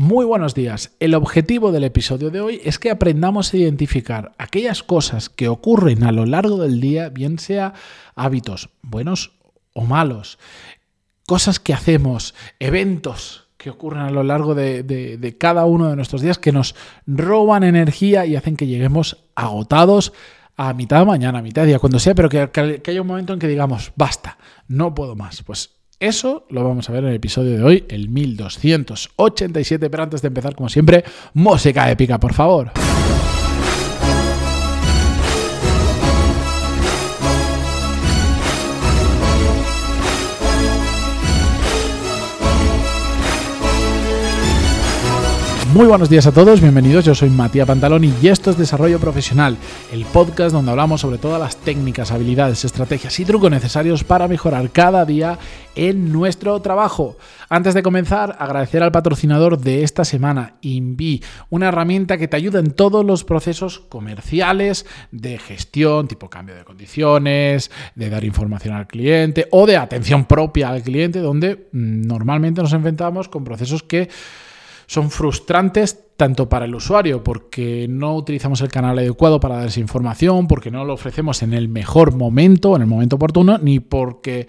Muy buenos días. El objetivo del episodio de hoy es que aprendamos a identificar aquellas cosas que ocurren a lo largo del día, bien sea hábitos buenos o malos, cosas que hacemos, eventos que ocurren a lo largo de, cada uno de nuestros días que nos roban energía y hacen que lleguemos agotados a mitad de mañana, a mitad de día, cuando sea, pero que, que haya un momento en que digamos, basta, no puedo más. Pues eso lo vamos a ver en el episodio de hoy, el 1287. Pero antes de empezar, como siempre, música épica, por favor. Muy buenos días a todos, bienvenidos. Yo soy Matías Pantaloni y esto es Desarrollo Profesional, el podcast donde hablamos sobre todas las técnicas, habilidades, estrategias y trucos necesarios para mejorar cada día en nuestro trabajo. Antes de comenzar, agradecer al patrocinador de esta semana, Invi, una herramienta que te ayuda en todos los procesos comerciales de gestión, tipo cambio de condiciones, de dar información al cliente o de atención propia al cliente, donde mm, normalmente nos enfrentamos con procesos que son frustrantes tanto para el usuario porque no utilizamos el canal adecuado para dar esa información, porque no lo ofrecemos en el mejor momento, en el momento oportuno, ni porque,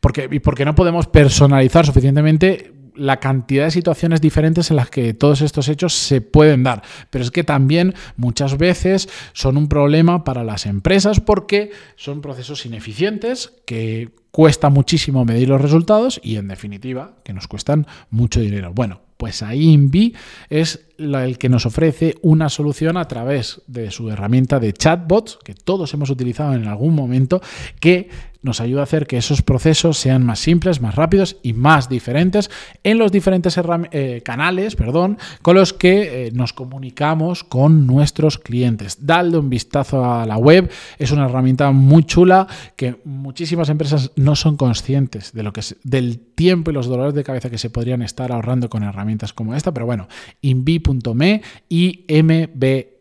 porque, y porque no podemos personalizar suficientemente la cantidad de situaciones diferentes en las que todos estos hechos se pueden dar. Pero es que también muchas veces son un problema para las empresas porque son procesos ineficientes que cuesta muchísimo medir los resultados y en definitiva que nos cuestan mucho dinero. Bueno, pues ahí Invi es el que nos ofrece una solución a través de su herramienta de chatbots, que todos hemos utilizado en algún momento, que nos ayuda a hacer que esos procesos sean más simples, más rápidos y más diferentes en los diferentes eh, canales perdón, con los que eh, nos comunicamos con nuestros clientes. Dale un vistazo a la web, es una herramienta muy chula que muchísimas empresas no son conscientes de lo que es, del tiempo y los dolores de cabeza que se podrían estar ahorrando con herramientas como esta, pero bueno, invi.me y mbee.me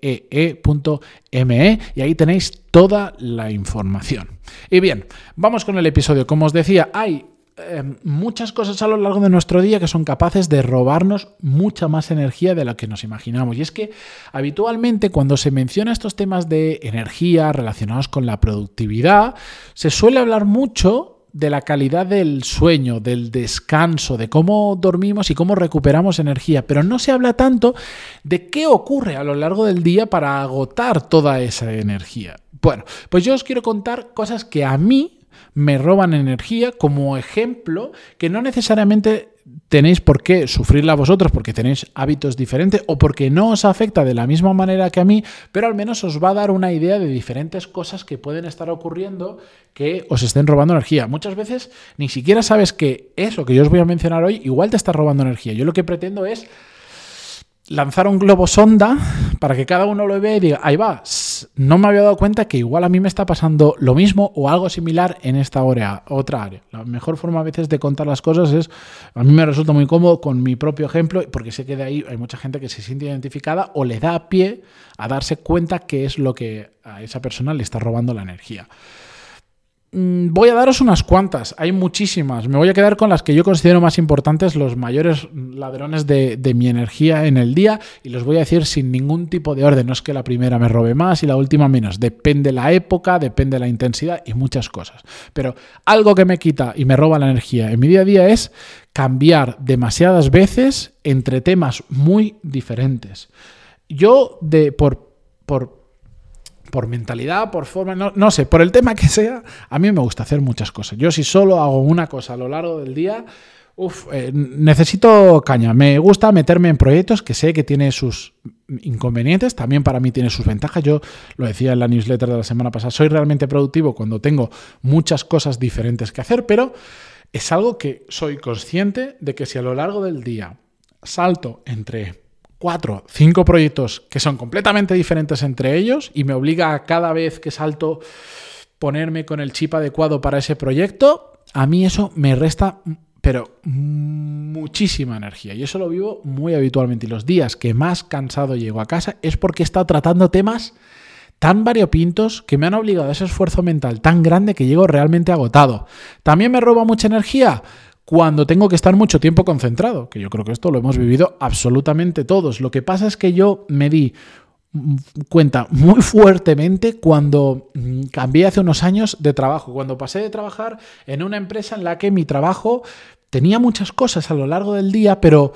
y ahí tenéis toda la información. Y bien, vamos con el episodio. Como os decía, hay em, muchas cosas a lo largo de nuestro día que son capaces de robarnos mucha más energía de lo que nos imaginamos. Y es que habitualmente cuando se menciona estos temas de energía relacionados con la productividad, se suele hablar mucho de la calidad del sueño, del descanso, de cómo dormimos y cómo recuperamos energía, pero no se habla tanto de qué ocurre a lo largo del día para agotar toda esa energía. Bueno, pues yo os quiero contar cosas que a mí me roban energía como ejemplo que no necesariamente tenéis por qué sufrirla vosotros porque tenéis hábitos diferentes o porque no os afecta de la misma manera que a mí, pero al menos os va a dar una idea de diferentes cosas que pueden estar ocurriendo que os estén robando energía. Muchas veces ni siquiera sabes que eso que yo os voy a mencionar hoy igual te está robando energía. Yo lo que pretendo es lanzar un globo sonda para que cada uno lo vea y diga, ahí va, no me había dado cuenta que igual a mí me está pasando lo mismo o algo similar en esta área, otra área. La mejor forma a veces de contar las cosas es, a mí me resulta muy cómodo con mi propio ejemplo, porque sé que de ahí hay mucha gente que se siente identificada o le da pie a darse cuenta qué es lo que a esa persona le está robando la energía. Mm, voy a daros unas cuantas, hay muchísimas. Me voy a quedar con las que yo considero más importantes, los mayores ladrones de, mi energía en el día, y los voy a decir sin ningún tipo de orden. No es que la primera me robe más y la última menos. Depende la época, depende la intensidad y muchas cosas. Pero algo que me quita y me roba la energía en mi día a día es cambiar demasiadas veces entre temas muy diferentes. Yo, de, por, por por mentalidad, por forma, no, sé, por el tema que sea, a mí me gusta hacer muchas cosas. Yo si solo hago una cosa a lo largo del día, eh, necesito caña. Me gusta meterme en proyectos que sé que tiene sus inconvenientes, también para mí tiene sus ventajas. Yo lo decía en la newsletter de la semana pasada, soy realmente productivo cuando tengo muchas cosas diferentes que hacer, pero es algo que soy consciente de que si a lo largo del día salto entre cuatro, cinco proyectos que son completamente diferentes entre ellos y me obliga a cada vez que salto ponerme con el chip adecuado para ese proyecto, a mí eso me resta pero muchísima energía. Y eso lo vivo muy habitualmente. Y los días que más cansado llego a casa es porque he estado tratando temas tan variopintos que me han obligado a ese esfuerzo mental tan grande que llego realmente agotado. También me roba mucha energía cuando tengo que estar mucho tiempo concentrado, que yo creo que esto lo hemos vivido absolutamente todos. Lo que pasa es que yo me di cuenta muy fuertemente cuando mm, cambié hace unos años de trabajo, cuando pasé de trabajar en una empresa en la que mi trabajo tenía muchas cosas a lo largo del día, pero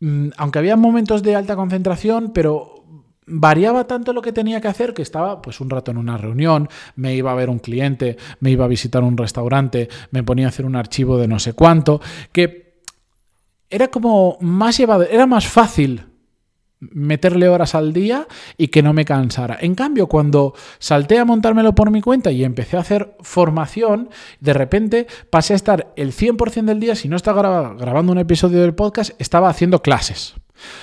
mm, aunque había momentos de alta concentración, pero variaba tanto lo que tenía que hacer que estaba pues un rato en una reunión, me iba a ver un cliente, me iba a visitar un restaurante, me ponía a hacer un archivo de no sé cuánto, que era como más llevado, era más fácil meterle horas al día y que no me cansara. En cambio, cuando salté a montármelo por mi cuenta y empecé a hacer formación, de repente pasé a estar el 100% del día, si no estaba grabando un episodio del podcast, estaba haciendo clases.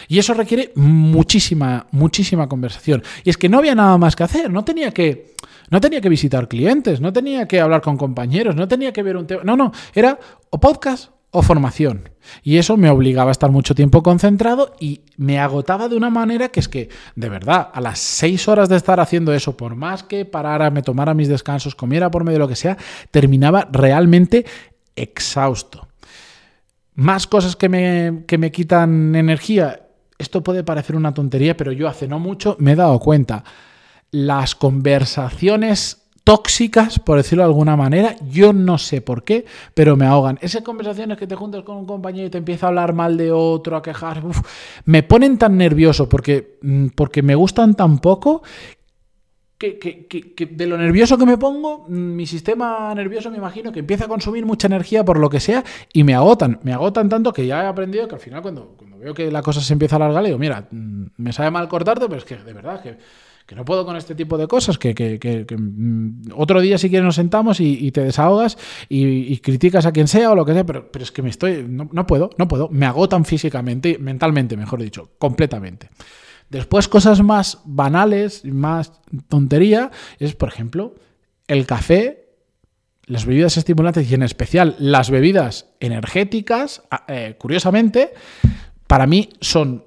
Y eso requiere muchísima, muchísima conversación. Y es que no había nada más que hacer, no tenía que, no tenía que visitar clientes, no tenía que hablar con compañeros, no tenía que ver un tema. No, no, era o podcast o formación. Y eso me obligaba a estar mucho tiempo concentrado y me agotaba de una manera que es que, de verdad, a las seis horas de estar haciendo eso, por más que parara, me tomara mis descansos, comiera por medio de lo que sea, terminaba realmente exhausto. Más cosas que me, que me quitan energía. Esto puede parecer una tontería, pero yo hace no mucho me he dado cuenta. Las conversaciones tóxicas, por decirlo de alguna manera. Yo no sé por qué, pero me ahogan. Esas conversaciones que te juntas con un compañero y te empieza a hablar mal de otro, a quejar, me ponen tan nervioso porque, mm, porque me gustan tan poco que, que, de lo nervioso que me pongo, mm, mi sistema nervioso me imagino que empieza a consumir mucha energía por lo que sea y me agotan. Me agotan tanto que ya he aprendido que al final cuando, cuando veo que la cosa se empieza a alargar, le digo, mira, mm, me sabe mal cortarte, pero es que de verdad que que no puedo con este tipo de cosas, que, mm, otro día si quieres nos sentamos y, te desahogas y, criticas a quien sea o lo que sea, pero, pero es que me estoy, no, puedo, no puedo, me agotan físicamente, mentalmente, mejor dicho, completamente. Después cosas más banales, más tontería, es por ejemplo el café, las bebidas estimulantes y en especial las bebidas energéticas, eh, curiosamente, para mí son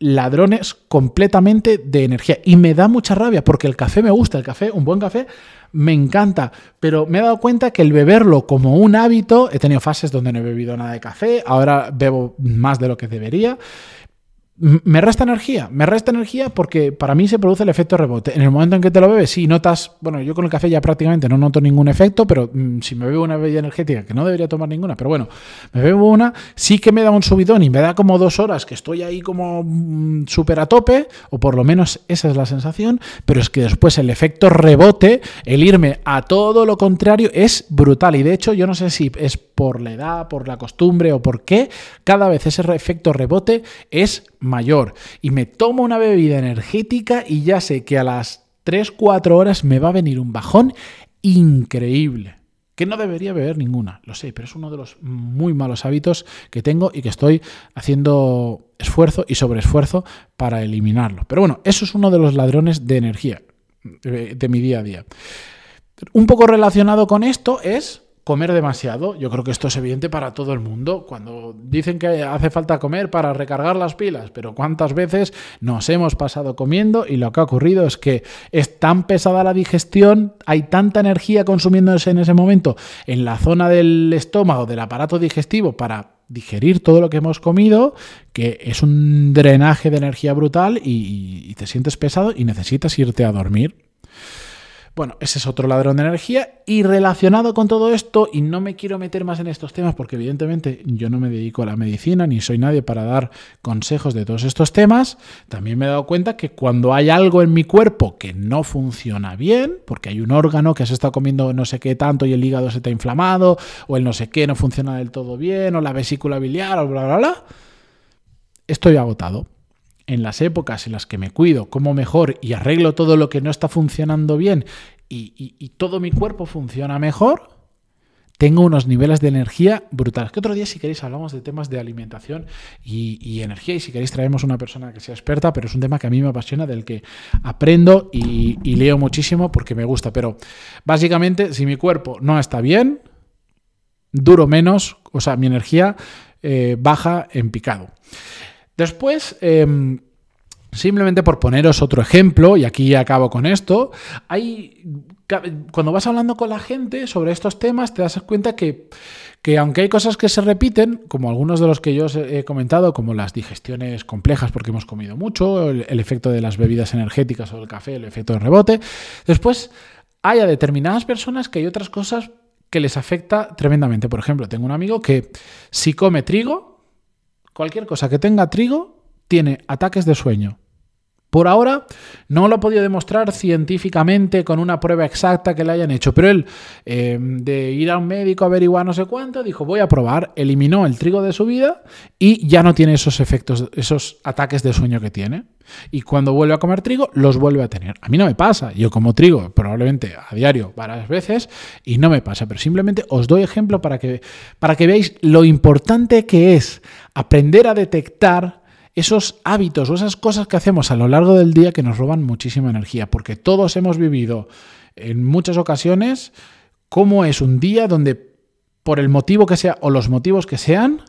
ladrones completamente de energía. Y me da mucha rabia porque el café me gusta, el café, un buen café, me encanta. Pero me he dado cuenta que el beberlo como un hábito, he tenido fases donde no he bebido nada de café, ahora bebo más de lo que debería me resta energía, me resta energía porque para mí se produce el efecto rebote. En el momento en que te lo bebes, sí notas, bueno, yo con el café ya prácticamente no noto ningún efecto, pero mm, si me bebo una bebida energética, que no debería tomar ninguna, pero bueno, me bebo una, sí que me da un subidón y me da como dos horas que estoy ahí como mm, súper a tope, o por lo menos esa es la sensación, pero es que después el efecto rebote, el irme a todo lo contrario, es brutal. Y de hecho, yo no sé si es por la edad, por la costumbre o por qué, cada vez ese efecto rebote es mayor. Y me tomo una bebida energética y ya sé que a las 3-4 horas me va a venir un bajón increíble. Que no debería beber ninguna, lo sé, pero es uno de los muy malos hábitos que tengo y que estoy haciendo esfuerzo y sobreesfuerzo para eliminarlo. Pero bueno, eso es uno de los ladrones de energía de mi día a día. Un poco relacionado con esto es comer demasiado. Yo creo que esto es evidente para todo el mundo. Cuando dicen que hace falta comer para recargar las pilas, pero cuántas veces nos hemos pasado comiendo y lo que ha ocurrido es que es tan pesada la digestión, hay tanta energía consumiéndose en ese momento en la zona del estómago, del aparato digestivo para digerir todo lo que hemos comido, que es un drenaje de energía brutal y, te sientes pesado y necesitas irte a dormir. Bueno, ese es otro ladrón de energía. Y relacionado con todo esto, y no me quiero meter más en estos temas porque evidentemente yo no me dedico a la medicina ni soy nadie para dar consejos de todos estos temas, también me he dado cuenta que cuando hay algo en mi cuerpo que no funciona bien, porque hay un órgano que se está comiendo no sé qué tanto y el hígado se está inflamado, o el no sé qué no funciona del todo bien, o la vesícula biliar, o bla, bla, bla, estoy agotado en las épocas en las que me cuido, como mejor y arreglo todo lo que no está funcionando bien y, todo mi cuerpo funciona mejor, tengo unos niveles de energía brutales. Que otro día, si queréis, hablamos de temas de alimentación y, energía. Y si queréis, traemos una persona que sea experta, pero es un tema que a mí me apasiona, del que aprendo y, leo muchísimo porque me gusta. Pero básicamente, si mi cuerpo no está bien, duro menos, o sea, mi energía eh, baja en picado. Después, em, Simplemente por poneros otro ejemplo, y aquí acabo con esto, hay, cuando vas hablando con la gente sobre estos temas, te das cuenta que, que aunque hay cosas que se repiten, como algunos de los que yo os he comentado, como las digestiones complejas porque hemos comido mucho, el, el efecto de las bebidas energéticas o el café, el efecto de rebote, después hay a determinadas personas que hay otras cosas que les afecta tremendamente. Por ejemplo, tengo un amigo que si come trigo, cualquier cosa que tenga trigo, tiene ataques de sueño. Por ahora no lo ha podido demostrar científicamente con una prueba exacta que le hayan hecho, pero él, eh, de ir a un médico a averiguar no sé cuánto, dijo voy a probar, eliminó el trigo de su vida y ya no tiene esos efectos, esos ataques de sueño que tiene. Y cuando vuelve a comer trigo, los vuelve a tener. A mí no me pasa, yo como trigo probablemente a diario varias veces y no me pasa, pero simplemente os doy ejemplo para que, para que veáis lo importante que es aprender a detectar esos hábitos o esas cosas que hacemos a lo largo del día que nos roban muchísima energía, porque todos hemos vivido en muchas ocasiones cómo es un día donde por el motivo que sea o los motivos que sean,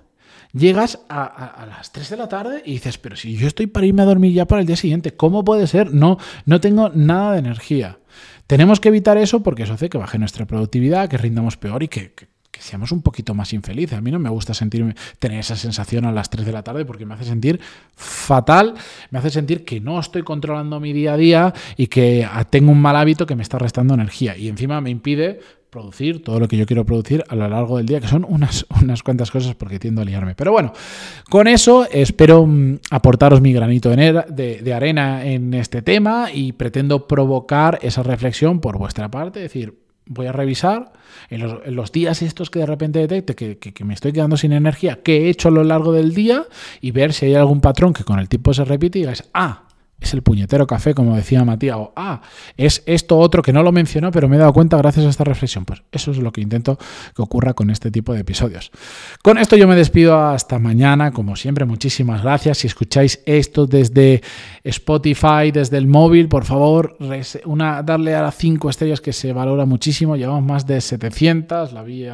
llegas a, las 3 de la tarde y dices, pero si yo estoy para irme a dormir ya para el día siguiente, ¿cómo puede ser? No, no tengo nada de energía. Tenemos que evitar eso porque eso hace que baje nuestra productividad, que rindamos peor y que, que seamos un poquito más infelices. A mí no me gusta sentirme, tener esa sensación a las 3 de la tarde porque me hace sentir fatal, me hace sentir que no estoy controlando mi día a día y que tengo un mal hábito que me está restando energía y encima me impide producir todo lo que yo quiero producir a lo largo del día, que son unas, unas cuantas cosas porque tiendo a liarme. Pero bueno, con eso espero mm, aportaros mi granito de, de arena en este tema y pretendo provocar esa reflexión por vuestra parte, decir, voy a revisar en los, días estos que de repente detecte que, me estoy quedando sin energía, qué he hecho a lo largo del día y ver si hay algún patrón que con el tiempo se repite y digáis, ah, es el puñetero café, como decía Matías, o ah, es esto otro que no lo mencionó, pero me he dado cuenta gracias a esta reflexión. Pues eso es lo que intento que ocurra con este tipo de episodios. Con esto yo me despido hasta mañana, como siempre, muchísimas gracias. Si escucháis esto desde Spotify, desde el móvil, por favor, una, darle a las 5 estrellas que se valora muchísimo. Llevamos más de 700, la vi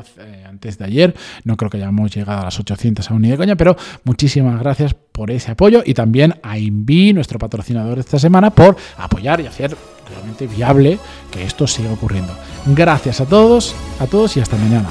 antes de ayer, no creo que hayamos llegado a las 800 aún ni de coña, pero muchísimas gracias por ese apoyo y también a Invi, nuestro patrocinador esta semana, por apoyar y hacer realmente viable que esto siga ocurriendo. Gracias a todos, a todos y hasta mañana.